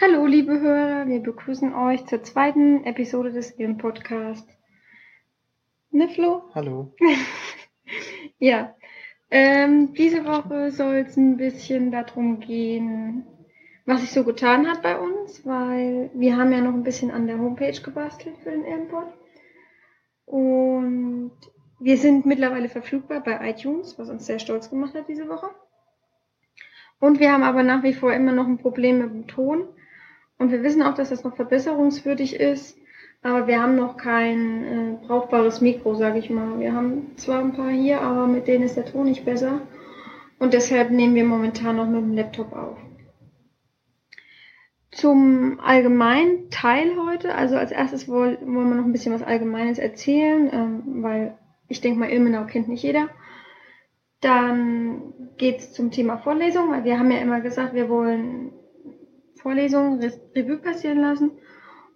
Hallo, liebe Hörer, wir begrüßen euch zur zweiten Episode des Film Podcasts. Ne, Flo? Hallo. ja, ähm, diese Woche soll es ein bisschen darum gehen, was sich so getan hat bei uns, weil wir haben ja noch ein bisschen an der Homepage gebastelt für den Airport. Und wir sind mittlerweile verfügbar bei iTunes, was uns sehr stolz gemacht hat diese Woche. Und wir haben aber nach wie vor immer noch ein Problem mit dem Ton. Und wir wissen auch, dass das noch verbesserungswürdig ist, aber wir haben noch kein äh, brauchbares Mikro, sage ich mal. Wir haben zwar ein paar hier, aber mit denen ist der Ton nicht besser. Und deshalb nehmen wir momentan noch mit dem Laptop auf. Zum allgemeinen Teil heute, also als erstes wollen, wollen wir noch ein bisschen was Allgemeines erzählen, ähm, weil ich denke mal, Ilmenau kennt nicht jeder. Dann geht's zum Thema Vorlesung, weil wir haben ja immer gesagt, wir wollen Vorlesungen Revue passieren lassen.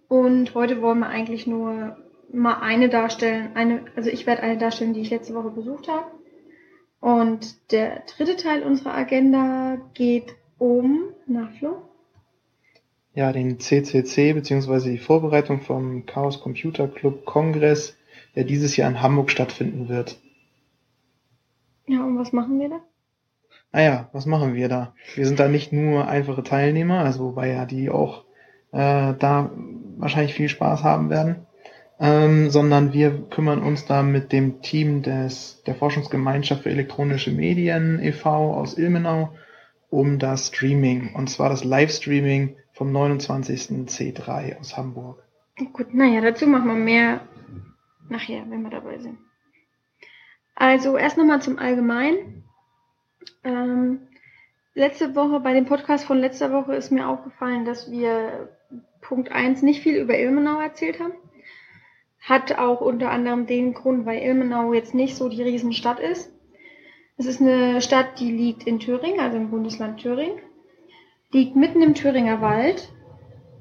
Und heute wollen wir eigentlich nur mal eine darstellen. Eine, also ich werde eine darstellen, die ich letzte Woche besucht habe. Und der dritte Teil unserer Agenda geht um Nachflo. Ja, den CCC beziehungsweise die Vorbereitung vom Chaos Computer Club Kongress, der dieses Jahr in Hamburg stattfinden wird. Ja, und was machen wir da? Naja, was machen wir da? Wir sind da nicht nur einfache Teilnehmer, also wobei ja die auch äh, da wahrscheinlich viel Spaß haben werden, ähm, sondern wir kümmern uns da mit dem Team des, der Forschungsgemeinschaft für elektronische Medien e.V. aus Ilmenau um das Streaming, und zwar das Livestreaming vom 29. C3 aus Hamburg. Gut, naja, dazu machen wir mehr nachher, wenn wir dabei sind. Also erst nochmal zum Allgemeinen. Ähm, letzte Woche, bei dem Podcast von letzter Woche ist mir aufgefallen, dass wir Punkt 1 nicht viel über Ilmenau erzählt haben. Hat auch unter anderem den Grund, weil Ilmenau jetzt nicht so die Riesenstadt ist. Es ist eine Stadt, die liegt in Thüringen, also im Bundesland Thüringen. Liegt mitten im Thüringer Wald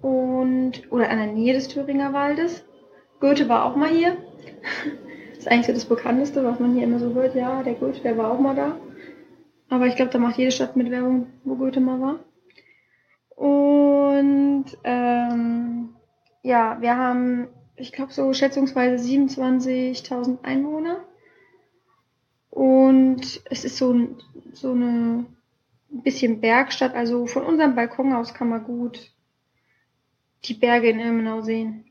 und oder an der Nähe des Thüringer Waldes. Goethe war auch mal hier. Das ist eigentlich so das Bekannteste, was man hier immer so hört. Ja, der Goethe, der war auch mal da. Aber ich glaube, da macht jede Stadt mit Werbung, wo Goethe mal war. Und ähm, ja, wir haben, ich glaube, so schätzungsweise 27.000 Einwohner. Und es ist so, so eine bisschen Bergstadt. Also von unserem Balkon aus kann man gut die Berge in Ilmenau sehen.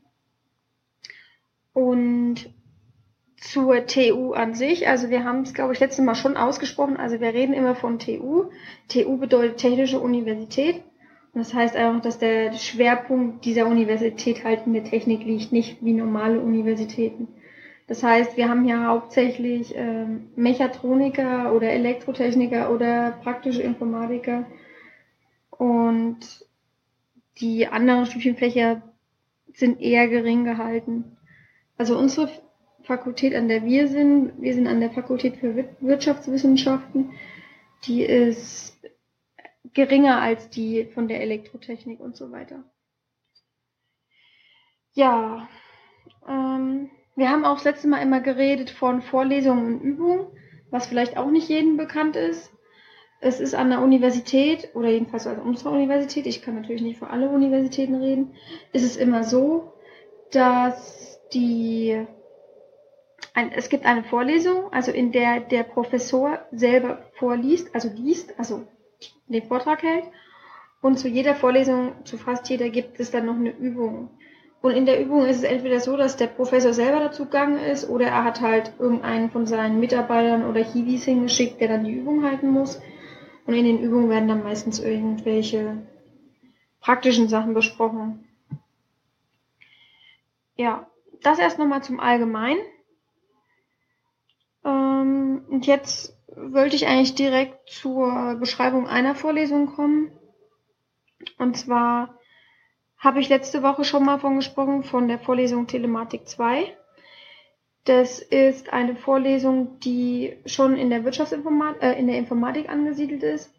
Und zur TU an sich. Also wir haben es, glaube ich, letztes Mal schon ausgesprochen. Also wir reden immer von TU. TU bedeutet Technische Universität. Und das heißt einfach, dass der Schwerpunkt dieser Universität halt in der Technik liegt, nicht wie normale Universitäten. Das heißt, wir haben hier hauptsächlich ähm, Mechatroniker oder Elektrotechniker oder praktische Informatiker. Und die anderen Studienfächer sind eher gering gehalten. Also unsere Fakultät, an der wir sind. Wir sind an der Fakultät für Wirtschaftswissenschaften. Die ist geringer als die von der Elektrotechnik und so weiter. Ja, ähm, wir haben auch das letzte Mal immer geredet von Vorlesungen und Übungen, was vielleicht auch nicht jedem bekannt ist. Es ist an der Universität, oder jedenfalls an unserer Universität, ich kann natürlich nicht für alle Universitäten reden, ist es immer so, dass die ein, es gibt eine Vorlesung, also in der der Professor selber vorliest, also liest, also den Vortrag hält. Und zu jeder Vorlesung, zu fast jeder, gibt es dann noch eine Übung. Und in der Übung ist es entweder so, dass der Professor selber dazu gegangen ist, oder er hat halt irgendeinen von seinen Mitarbeitern oder Hiwis hingeschickt, der dann die Übung halten muss. Und in den Übungen werden dann meistens irgendwelche praktischen Sachen besprochen. Ja, das erst nochmal zum Allgemeinen. Ähm, und jetzt wollte ich eigentlich direkt zur Beschreibung einer Vorlesung kommen. Und zwar habe ich letzte Woche schon mal von gesprochen, von der Vorlesung Telematik 2. Das ist eine Vorlesung, die schon in der Wirtschaftsinformatik, äh, in der Informatik angesiedelt ist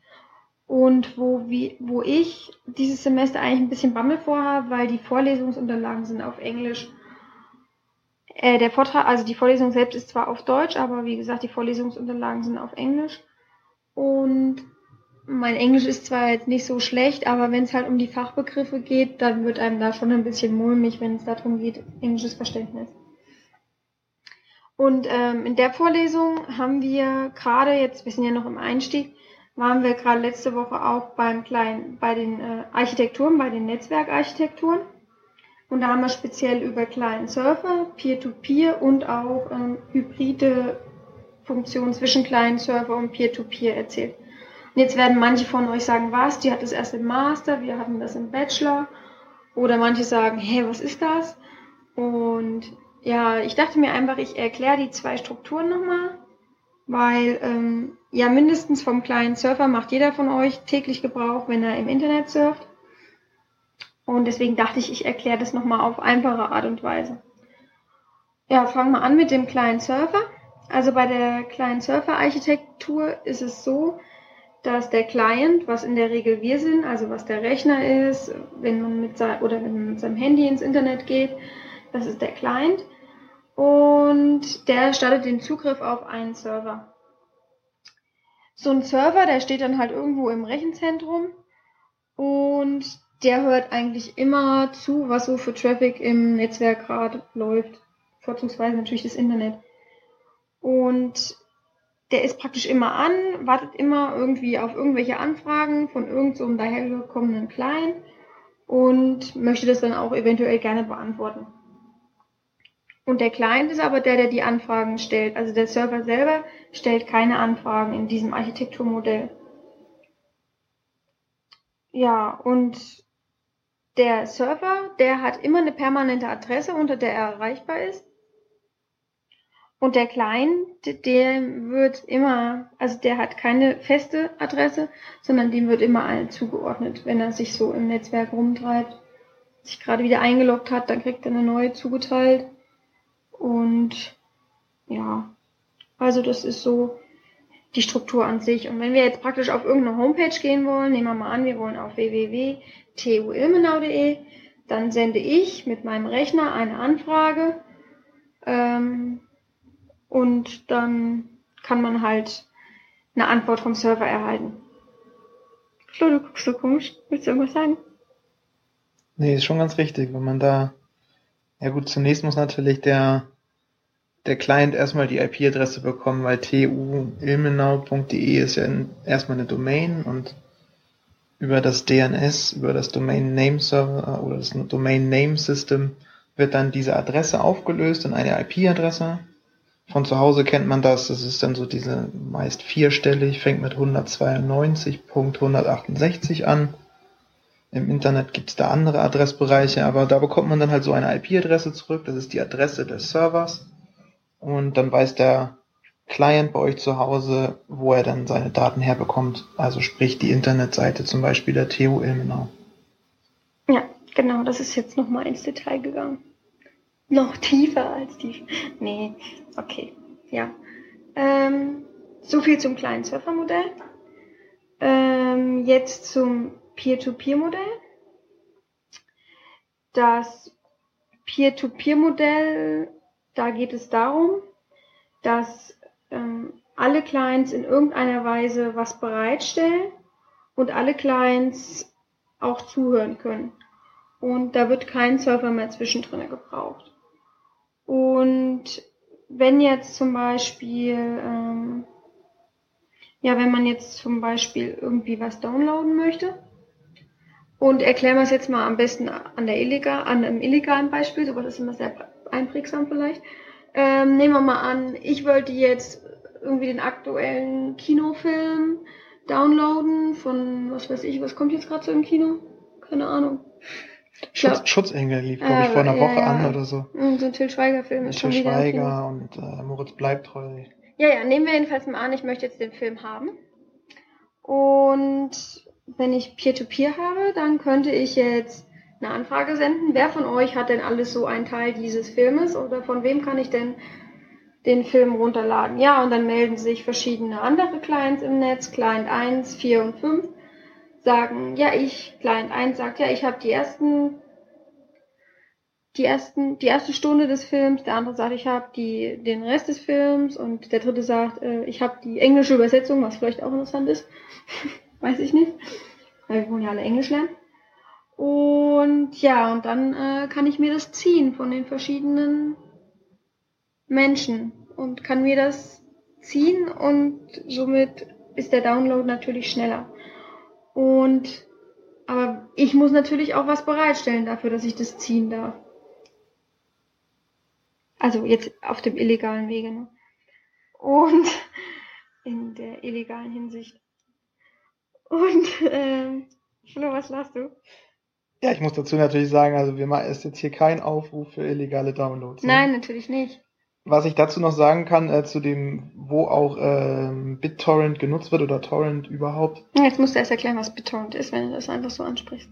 und wo, wie, wo ich dieses Semester eigentlich ein bisschen Bammel vorhabe, weil die Vorlesungsunterlagen sind auf Englisch äh, der Vortrag, also die Vorlesung selbst ist zwar auf Deutsch, aber wie gesagt, die Vorlesungsunterlagen sind auf Englisch. Und mein Englisch ist zwar jetzt nicht so schlecht, aber wenn es halt um die Fachbegriffe geht, dann wird einem da schon ein bisschen mulmig, wenn es darum geht, englisches Verständnis. Und ähm, in der Vorlesung haben wir gerade jetzt, wir sind ja noch im Einstieg, waren wir gerade letzte Woche auch beim kleinen, bei den äh, Architekturen, bei den Netzwerkarchitekturen. Und da haben wir speziell über Client Server, Peer-to-Peer und auch ähm, hybride Funktionen zwischen Client Server und Peer-to-Peer -Peer erzählt. Und jetzt werden manche von euch sagen, was, die hat das erst im Master, wir hatten das im Bachelor. Oder manche sagen, hey, was ist das? Und ja, ich dachte mir einfach, ich erkläre die zwei Strukturen nochmal, weil ähm, ja mindestens vom Client Server macht jeder von euch täglich Gebrauch, wenn er im Internet surft. Und deswegen dachte ich, ich erkläre das nochmal auf einfache Art und Weise. Ja, fangen wir an mit dem Client Server. Also bei der Client Server Architektur ist es so, dass der Client, was in der Regel wir sind, also was der Rechner ist, wenn man mit sein, oder wenn man mit seinem Handy ins Internet geht, das ist der Client. Und der startet den Zugriff auf einen Server. So ein Server, der steht dann halt irgendwo im Rechenzentrum und der hört eigentlich immer zu, was so für Traffic im Netzwerk gerade läuft. Vorzugsweise natürlich das Internet. Und der ist praktisch immer an, wartet immer irgendwie auf irgendwelche Anfragen von irgendeinem so dahergekommenen Client und möchte das dann auch eventuell gerne beantworten. Und der Client ist aber der, der die Anfragen stellt. Also der Server selber stellt keine Anfragen in diesem Architekturmodell. Ja, und der Server, der hat immer eine permanente Adresse, unter der er erreichbar ist. Und der Client, der wird immer, also der hat keine feste Adresse, sondern dem wird immer allen zugeordnet, wenn er sich so im Netzwerk rumtreibt. Sich gerade wieder eingeloggt hat, dann kriegt er eine neue zugeteilt. Und ja, also das ist so die Struktur an sich. Und wenn wir jetzt praktisch auf irgendeine Homepage gehen wollen, nehmen wir mal an, wir wollen auf www.tuilmenau.de, dann sende ich mit meinem Rechner eine Anfrage. Ähm, und dann kann man halt eine Antwort vom Server erhalten. Flo, du guckst so komisch. Willst du irgendwas sagen? Nee, ist schon ganz richtig. Wenn man da, ja gut, zunächst muss natürlich der, der Client erstmal die IP-Adresse bekommen, weil tuilmenau.de ist ja erstmal eine Domain und über das DNS, über das Domain Name Server oder das Domain Name System wird dann diese Adresse aufgelöst in eine IP-Adresse von zu Hause kennt man das. Das ist dann so diese meist vierstellig, fängt mit 192.168 an. Im Internet gibt es da andere Adressbereiche, aber da bekommt man dann halt so eine IP-Adresse zurück. Das ist die Adresse des Servers. Und dann weiß der Client bei euch zu Hause, wo er dann seine Daten herbekommt. Also sprich die Internetseite zum Beispiel der TU Ilmenau. Ja, genau, das ist jetzt nochmal ins Detail gegangen. Noch tiefer als tief. Nee, okay. Ja. Ähm, so viel zum kleinen Surfermodell. Ähm, jetzt zum Peer-to-Peer-Modell. Das Peer-to-Peer-Modell, da geht es darum, dass ähm, alle Clients in irgendeiner Weise was bereitstellen und alle Clients auch zuhören können. Und da wird kein Server mehr zwischendrin gebraucht. Und wenn jetzt zum Beispiel, ähm, ja, wenn man jetzt zum Beispiel irgendwie was downloaden möchte, und erklären wir es jetzt mal am besten an der illegal, an einem illegalen Beispiel, so das ist immer sehr einprägsam vielleicht. Ähm, nehmen wir mal an, ich wollte jetzt irgendwie den aktuellen Kinofilm downloaden von, was weiß ich, was kommt jetzt gerade so im Kino? Keine Ahnung. Schutz, Schutzengel lief, glaube ich, vor einer Woche ja, an oder so. Und so ein Till Schweiger-Film ist schon Till wieder. Schweiger und äh, Moritz bleibt treu. Ja, ja, nehmen wir jedenfalls mal an, ich möchte jetzt den Film haben. Und wenn ich Peer-to-Peer -Peer habe, dann könnte ich jetzt eine Anfrage senden. Wer von euch hat denn alles so einen Teil dieses Filmes oder von wem kann ich denn den Film runterladen? Ja, und dann melden sich verschiedene andere Clients im Netz, Client 1, 4 und 5 sagen, ja, ich, Client 1 sagt, ja, ich habe die ersten, die ersten, die erste Stunde des Films, der andere sagt, ich habe den Rest des Films und der dritte sagt, äh, ich habe die englische Übersetzung, was vielleicht auch interessant ist. weiß ich nicht. Weil wir wollen ja alle Englisch lernen. Und ja, und dann äh, kann ich mir das ziehen von den verschiedenen Menschen und kann mir das ziehen und somit ist der Download natürlich schneller. Und aber ich muss natürlich auch was bereitstellen dafür, dass ich das ziehen darf. Also jetzt auf dem illegalen Wege. Ne? Und in der illegalen Hinsicht. Und ähm, Flo, was lachst du? Ja, ich muss dazu natürlich sagen, also wir machen ist jetzt hier kein Aufruf für illegale Downloads. Ne? Nein, natürlich nicht. Was ich dazu noch sagen kann, äh, zu dem, wo auch ähm, BitTorrent genutzt wird oder Torrent überhaupt. Jetzt musst du erst erklären, was BitTorrent ist, wenn du das einfach so ansprichst.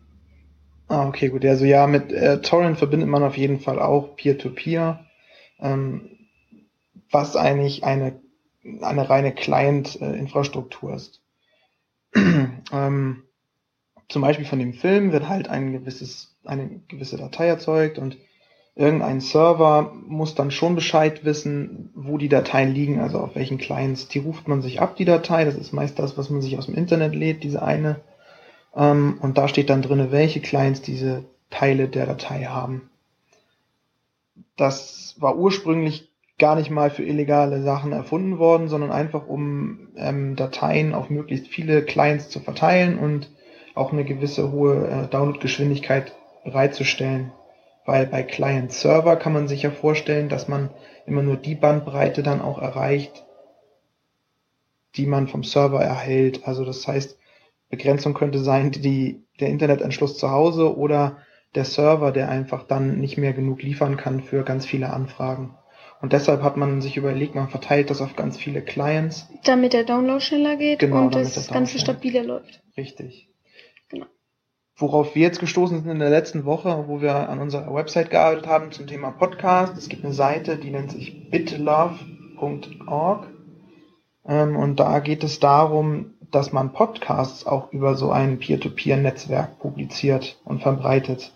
Ah, okay, gut. Also ja, mit äh, Torrent verbindet man auf jeden Fall auch Peer-to-Peer, ähm, was eigentlich eine, eine reine Client-Infrastruktur ist. ähm, zum Beispiel von dem Film wird halt ein gewisses, eine gewisse Datei erzeugt und irgendein Server muss dann schon Bescheid wissen, wo die Dateien liegen, also auf welchen Clients. Die ruft man sich ab, die Datei. Das ist meist das, was man sich aus dem Internet lädt, diese eine. Ähm, und da steht dann drinne, welche Clients diese Teile der Datei haben. Das war ursprünglich gar nicht mal für illegale Sachen erfunden worden, sondern einfach um ähm, Dateien auf möglichst viele Clients zu verteilen und auch eine gewisse hohe äh, Downloadgeschwindigkeit bereitzustellen. Weil bei Client-Server kann man sich ja vorstellen, dass man immer nur die Bandbreite dann auch erreicht, die man vom Server erhält. Also das heißt, Begrenzung könnte sein, die, der Internetanschluss zu Hause oder der Server, der einfach dann nicht mehr genug liefern kann für ganz viele Anfragen. Und deshalb hat man sich überlegt, man verteilt das auf ganz viele Clients. Damit der Download schneller geht genau, und das Ganze stabiler läuft. Richtig. Worauf wir jetzt gestoßen sind in der letzten Woche, wo wir an unserer Website gearbeitet haben zum Thema Podcast. Es gibt eine Seite, die nennt sich bitlove.org. Ähm, und da geht es darum, dass man Podcasts auch über so ein Peer-to-Peer-Netzwerk publiziert und verbreitet.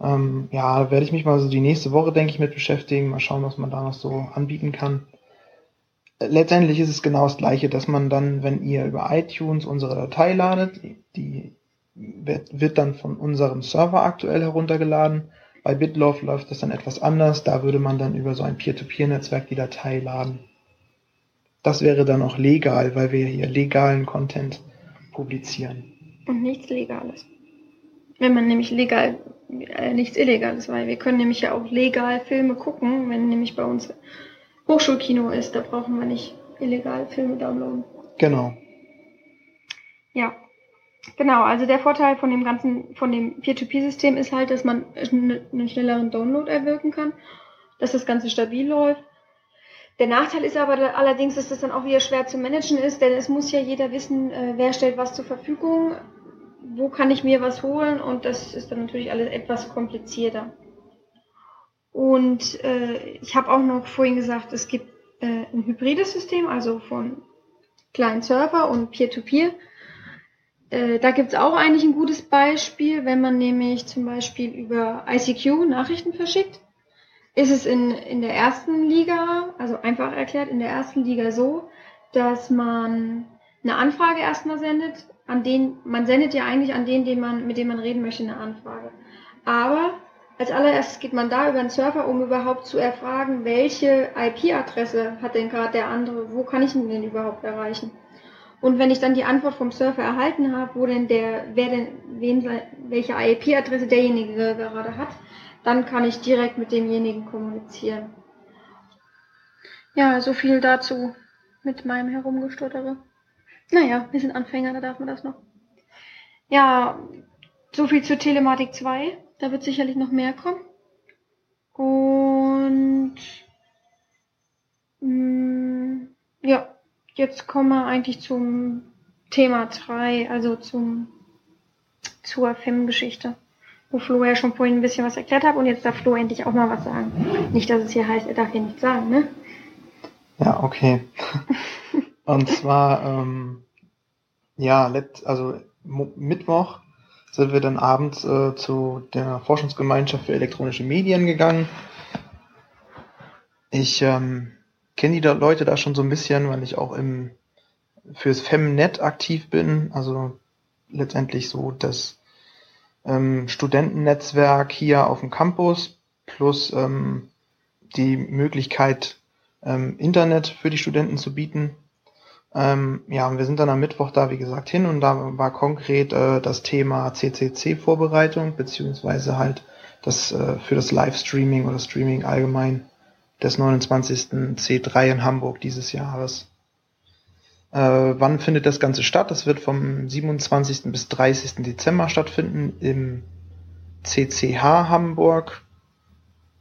Ähm, ja, werde ich mich mal so die nächste Woche, denke ich, mit beschäftigen. Mal schauen, was man da noch so anbieten kann. Letztendlich ist es genau das Gleiche, dass man dann, wenn ihr über iTunes unsere Datei ladet, die wird, wird dann von unserem Server aktuell heruntergeladen. Bei BitLove läuft das dann etwas anders. Da würde man dann über so ein Peer-to-Peer-Netzwerk die Datei laden. Das wäre dann auch legal, weil wir hier legalen Content publizieren. Und nichts Legales. Wenn man nämlich legal äh, nichts Illegales, weil wir können nämlich ja auch legal Filme gucken, wenn nämlich bei uns Hochschulkino ist, da brauchen wir nicht illegal Filme downloaden. Genau. Ja. Genau, also der Vorteil von dem ganzen, von dem Peer-to-Peer-System ist halt, dass man einen schnelleren Download erwirken kann, dass das Ganze stabil läuft. Der Nachteil ist aber allerdings, dass das dann auch wieder schwer zu managen ist, denn es muss ja jeder wissen, äh, wer stellt was zur Verfügung wo kann ich mir was holen und das ist dann natürlich alles etwas komplizierter. Und äh, ich habe auch noch vorhin gesagt, es gibt äh, ein hybrides System, also von kleinen Server und Peer-to-Peer. Äh, da gibt's auch eigentlich ein gutes Beispiel, wenn man nämlich zum Beispiel über ICQ Nachrichten verschickt. Ist es in, in der ersten Liga, also einfach erklärt, in der ersten Liga so, dass man eine Anfrage erstmal sendet an den, man sendet ja eigentlich an den, den man, mit dem man reden möchte, eine Anfrage. Aber als allererstes geht man da über den Server, um überhaupt zu erfragen, welche IP-Adresse hat denn gerade der andere, wo kann ich ihn denn überhaupt erreichen? Und wenn ich dann die Antwort vom Surfer erhalten habe, wo denn der, wer denn, wen, welche IP-Adresse derjenige gerade hat, dann kann ich direkt mit demjenigen kommunizieren. Ja, so viel dazu mit meinem Herumgestottere. Naja, wir sind Anfänger, da darf man das noch. Ja, so viel zur Telematik 2. Da wird sicherlich noch mehr kommen. Und mh, mm, ja, jetzt kommen wir eigentlich zum Thema 3, also zum zur Filmgeschichte, wo Flo ja schon vorhin ein bisschen was erklärt hat und jetzt darf Flo endlich auch mal was sagen. Nicht, dass es hier heißt, er darf hier nichts sagen, ne? Ja, okay. Und zwar, ähm, ja, let, also Mittwoch sind wir dann abends äh, zu der Forschungsgemeinschaft für elektronische Medien gegangen. Ich ähm, kenne die Leute da schon so ein bisschen, weil ich auch im fürs Femnet aktiv bin, also letztendlich so das ähm, Studentennetzwerk hier auf dem Campus plus ähm, die Möglichkeit, ähm, Internet für die Studenten zu bieten. Ähm, ja, und wir sind dann am Mittwoch da, wie gesagt, hin und da war konkret äh, das Thema CCC-Vorbereitung, beziehungsweise halt das äh, für das Livestreaming oder Streaming allgemein des 29. C3 in Hamburg dieses Jahres. Äh, wann findet das Ganze statt? Das wird vom 27. bis 30. Dezember stattfinden im CCH Hamburg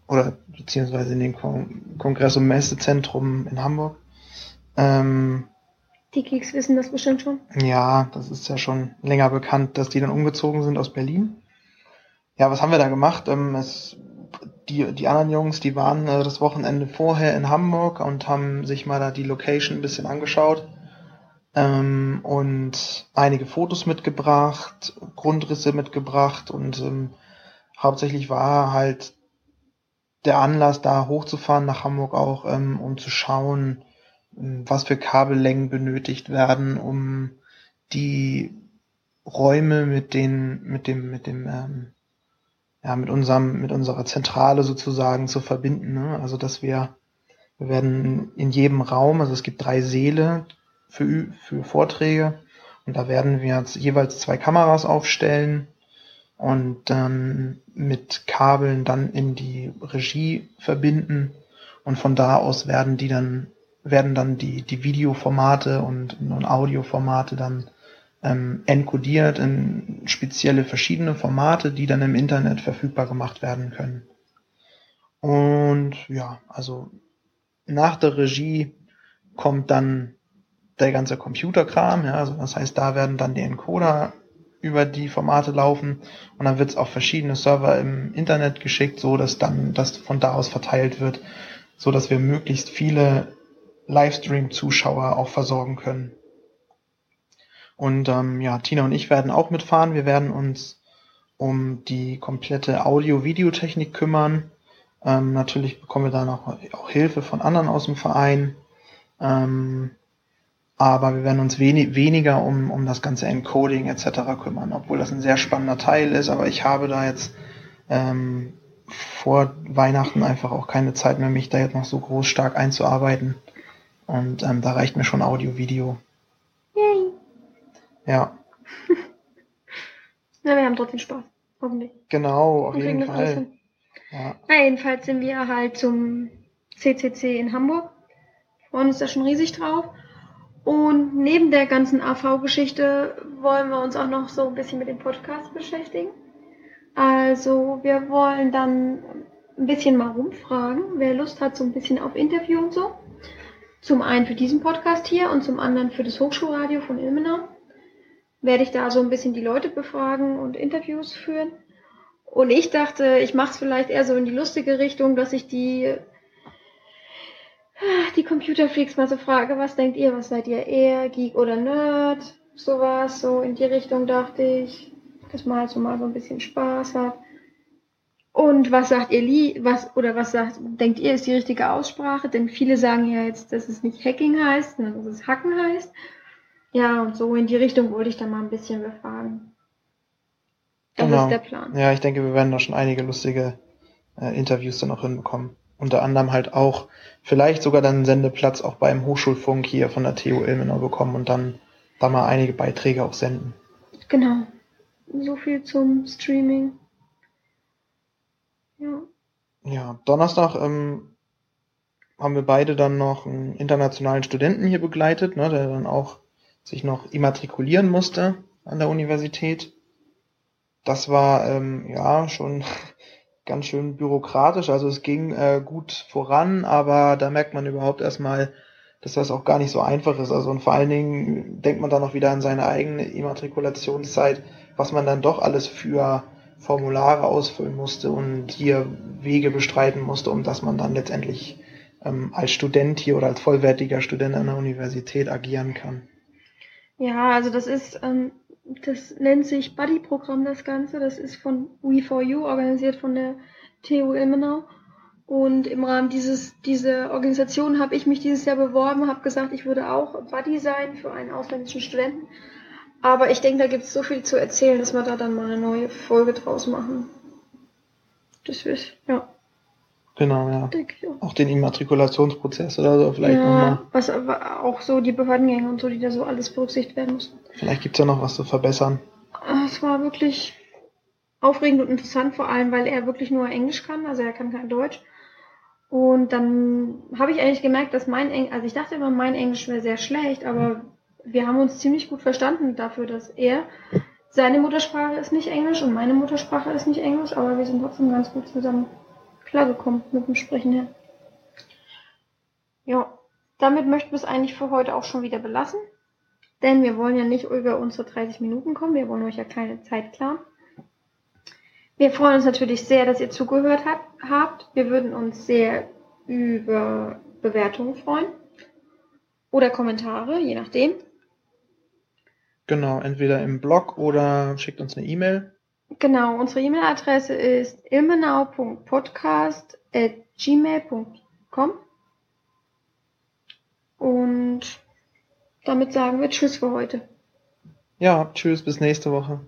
oder beziehungsweise in dem Kon Kongress- und Messezentrum in Hamburg. Ähm, die Geeks wissen das bestimmt schon. Ja, das ist ja schon länger bekannt, dass die dann umgezogen sind aus Berlin. Ja, was haben wir da gemacht? Ähm, es, die, die anderen Jungs, die waren äh, das Wochenende vorher in Hamburg und haben sich mal da die Location ein bisschen angeschaut ähm, und einige Fotos mitgebracht, Grundrisse mitgebracht und ähm, hauptsächlich war halt der Anlass, da hochzufahren nach Hamburg auch, ähm, um zu schauen, ähm, was für Kabellängen benötigt werden, um die Räume mit den, mit dem, mit dem, ähm, ja, mit unserem, mit unserer Zentrale sozusagen zu verbinden. Ne? Also dass wir, wir werden in jedem Raum, also es gibt drei Säle für, für Vorträge und da werden wir jetzt jeweils zwei Kameras aufstellen und dann mit Kabeln dann in die Regie verbinden und von da aus werden die dann werden dann die die Videoformate und, und Audioformate dann ähm, enkodiert in spezielle verschiedene Formate, die dann im Internet verfügbar gemacht werden können. Und ja, also nach der Regie kommt dann der ganze Computerkram, ja, also das heißt, da werden dann die Encoder über die Formate laufen und dann wird es auf verschiedene Server im Internet geschickt, so dass dann das von da aus verteilt wird, so dass wir möglichst viele Livestream-Zuschauer auch versorgen können. Und ähm, ja, Tina und ich werden auch mitfahren. Wir werden uns um die komplette Audio-Videotechnik kümmern. Ähm, natürlich bekommen wir dann auch, auch Hilfe von anderen aus dem Verein. Ähm, aber wir werden uns wenig, weniger um, um das ganze Encoding etc. kümmern, obwohl das ein sehr spannender Teil ist. Aber ich habe da jetzt ähm, vor Weihnachten einfach auch keine Zeit mehr, mich da jetzt noch so groß stark einzuarbeiten. Und ähm, da reicht mir schon Audio-Video. Ja. Na, wir haben trotzdem Spaß. Hoffentlich. Genau, auf jeden Fall. Ja. Na, jedenfalls sind wir halt zum CCC in Hamburg. Freuen uns da schon riesig drauf. Und neben der ganzen AV-Geschichte wollen wir uns auch noch so ein bisschen mit dem Podcast beschäftigen. Also wir wollen dann ein bisschen mal rumfragen, wer Lust hat, so ein bisschen auf Interview und so. Zum einen für diesen Podcast hier und zum anderen für das Hochschulradio von Ilmenau. Werde ich da so ein bisschen die Leute befragen und Interviews führen. Und ich dachte, ich mache es vielleicht eher so in die lustige Richtung, dass ich die die Computerfreaks mal so frage, was denkt ihr, was seid ihr eher, Geek oder Nerd? Sowas, so in die Richtung dachte ich, dass man halt so mal so ein bisschen Spaß hat. Und was sagt ihr, was, oder was sagt, denkt ihr, ist die richtige Aussprache? Denn viele sagen ja jetzt, dass es nicht Hacking heißt, sondern dass es Hacken heißt. Ja, und so in die Richtung wollte ich da mal ein bisschen befragen. Das genau. ist der Plan. Ja, ich denke, wir werden da schon einige lustige äh, Interviews dann auch hinbekommen. Unter anderem halt auch vielleicht sogar dann einen Sendeplatz auch beim Hochschulfunk hier von der TU Ilmenau bekommen und dann da mal einige Beiträge auch senden. Genau. So viel zum Streaming. Ja. Ja, Donnerstag ähm, haben wir beide dann noch einen internationalen Studenten hier begleitet, ne, der dann auch sich noch immatrikulieren musste an der Universität. Das war ähm, ja schon ganz schön bürokratisch. Also es ging äh, gut voran, aber da merkt man überhaupt erstmal, dass das auch gar nicht so einfach ist. Also und vor allen Dingen denkt man dann noch wieder an seine eigene Immatrikulationszeit, was man dann doch alles für Formulare ausfüllen musste und hier Wege bestreiten musste, um dass man dann letztendlich ähm, als Student hier oder als vollwertiger Student an der Universität agieren kann. Ja, also das ist, ähm, das nennt sich Buddy-Programm, das Ganze. Das ist von We4U, organisiert von der TU Ilmenau. Und im Rahmen dieses, dieser Organisation habe ich mich dieses Jahr beworben, habe gesagt, ich würde auch Buddy sein für einen ausländischen Studenten. Aber ich denke, da gibt es so viel zu erzählen, dass wir da dann mal eine neue Folge draus machen. Das ist, ja. Genau, ja. Auch den Immatrikulationsprozess oder so vielleicht ja, nochmal. Was aber auch so die Behördengänge und so, die da so alles berücksichtigt werden müssen. Vielleicht gibt es ja noch was zu verbessern. Es war wirklich aufregend und interessant, vor allem, weil er wirklich nur Englisch kann, also er kann kein Deutsch. Und dann habe ich eigentlich gemerkt, dass mein Englisch, also ich dachte immer, mein Englisch wäre sehr schlecht, aber wir haben uns ziemlich gut verstanden dafür, dass er, seine Muttersprache ist nicht Englisch und meine Muttersprache ist nicht Englisch, aber wir sind trotzdem ganz gut zusammen klargekommen mit dem Sprechen her. Ja, damit möchten wir es eigentlich für heute auch schon wieder belassen. Denn wir wollen ja nicht über unsere 30 Minuten kommen, wir wollen euch ja keine Zeit klauen. Wir freuen uns natürlich sehr, dass ihr zugehört habt. Wir würden uns sehr über Bewertungen freuen. Oder Kommentare, je nachdem. Genau, entweder im Blog oder schickt uns eine E-Mail. Genau, unsere E-Mail-Adresse ist ilmenau.podcast.gmail.com Und damit sagen wir Tschüss für heute. Ja, tschüss, bis nächste Woche.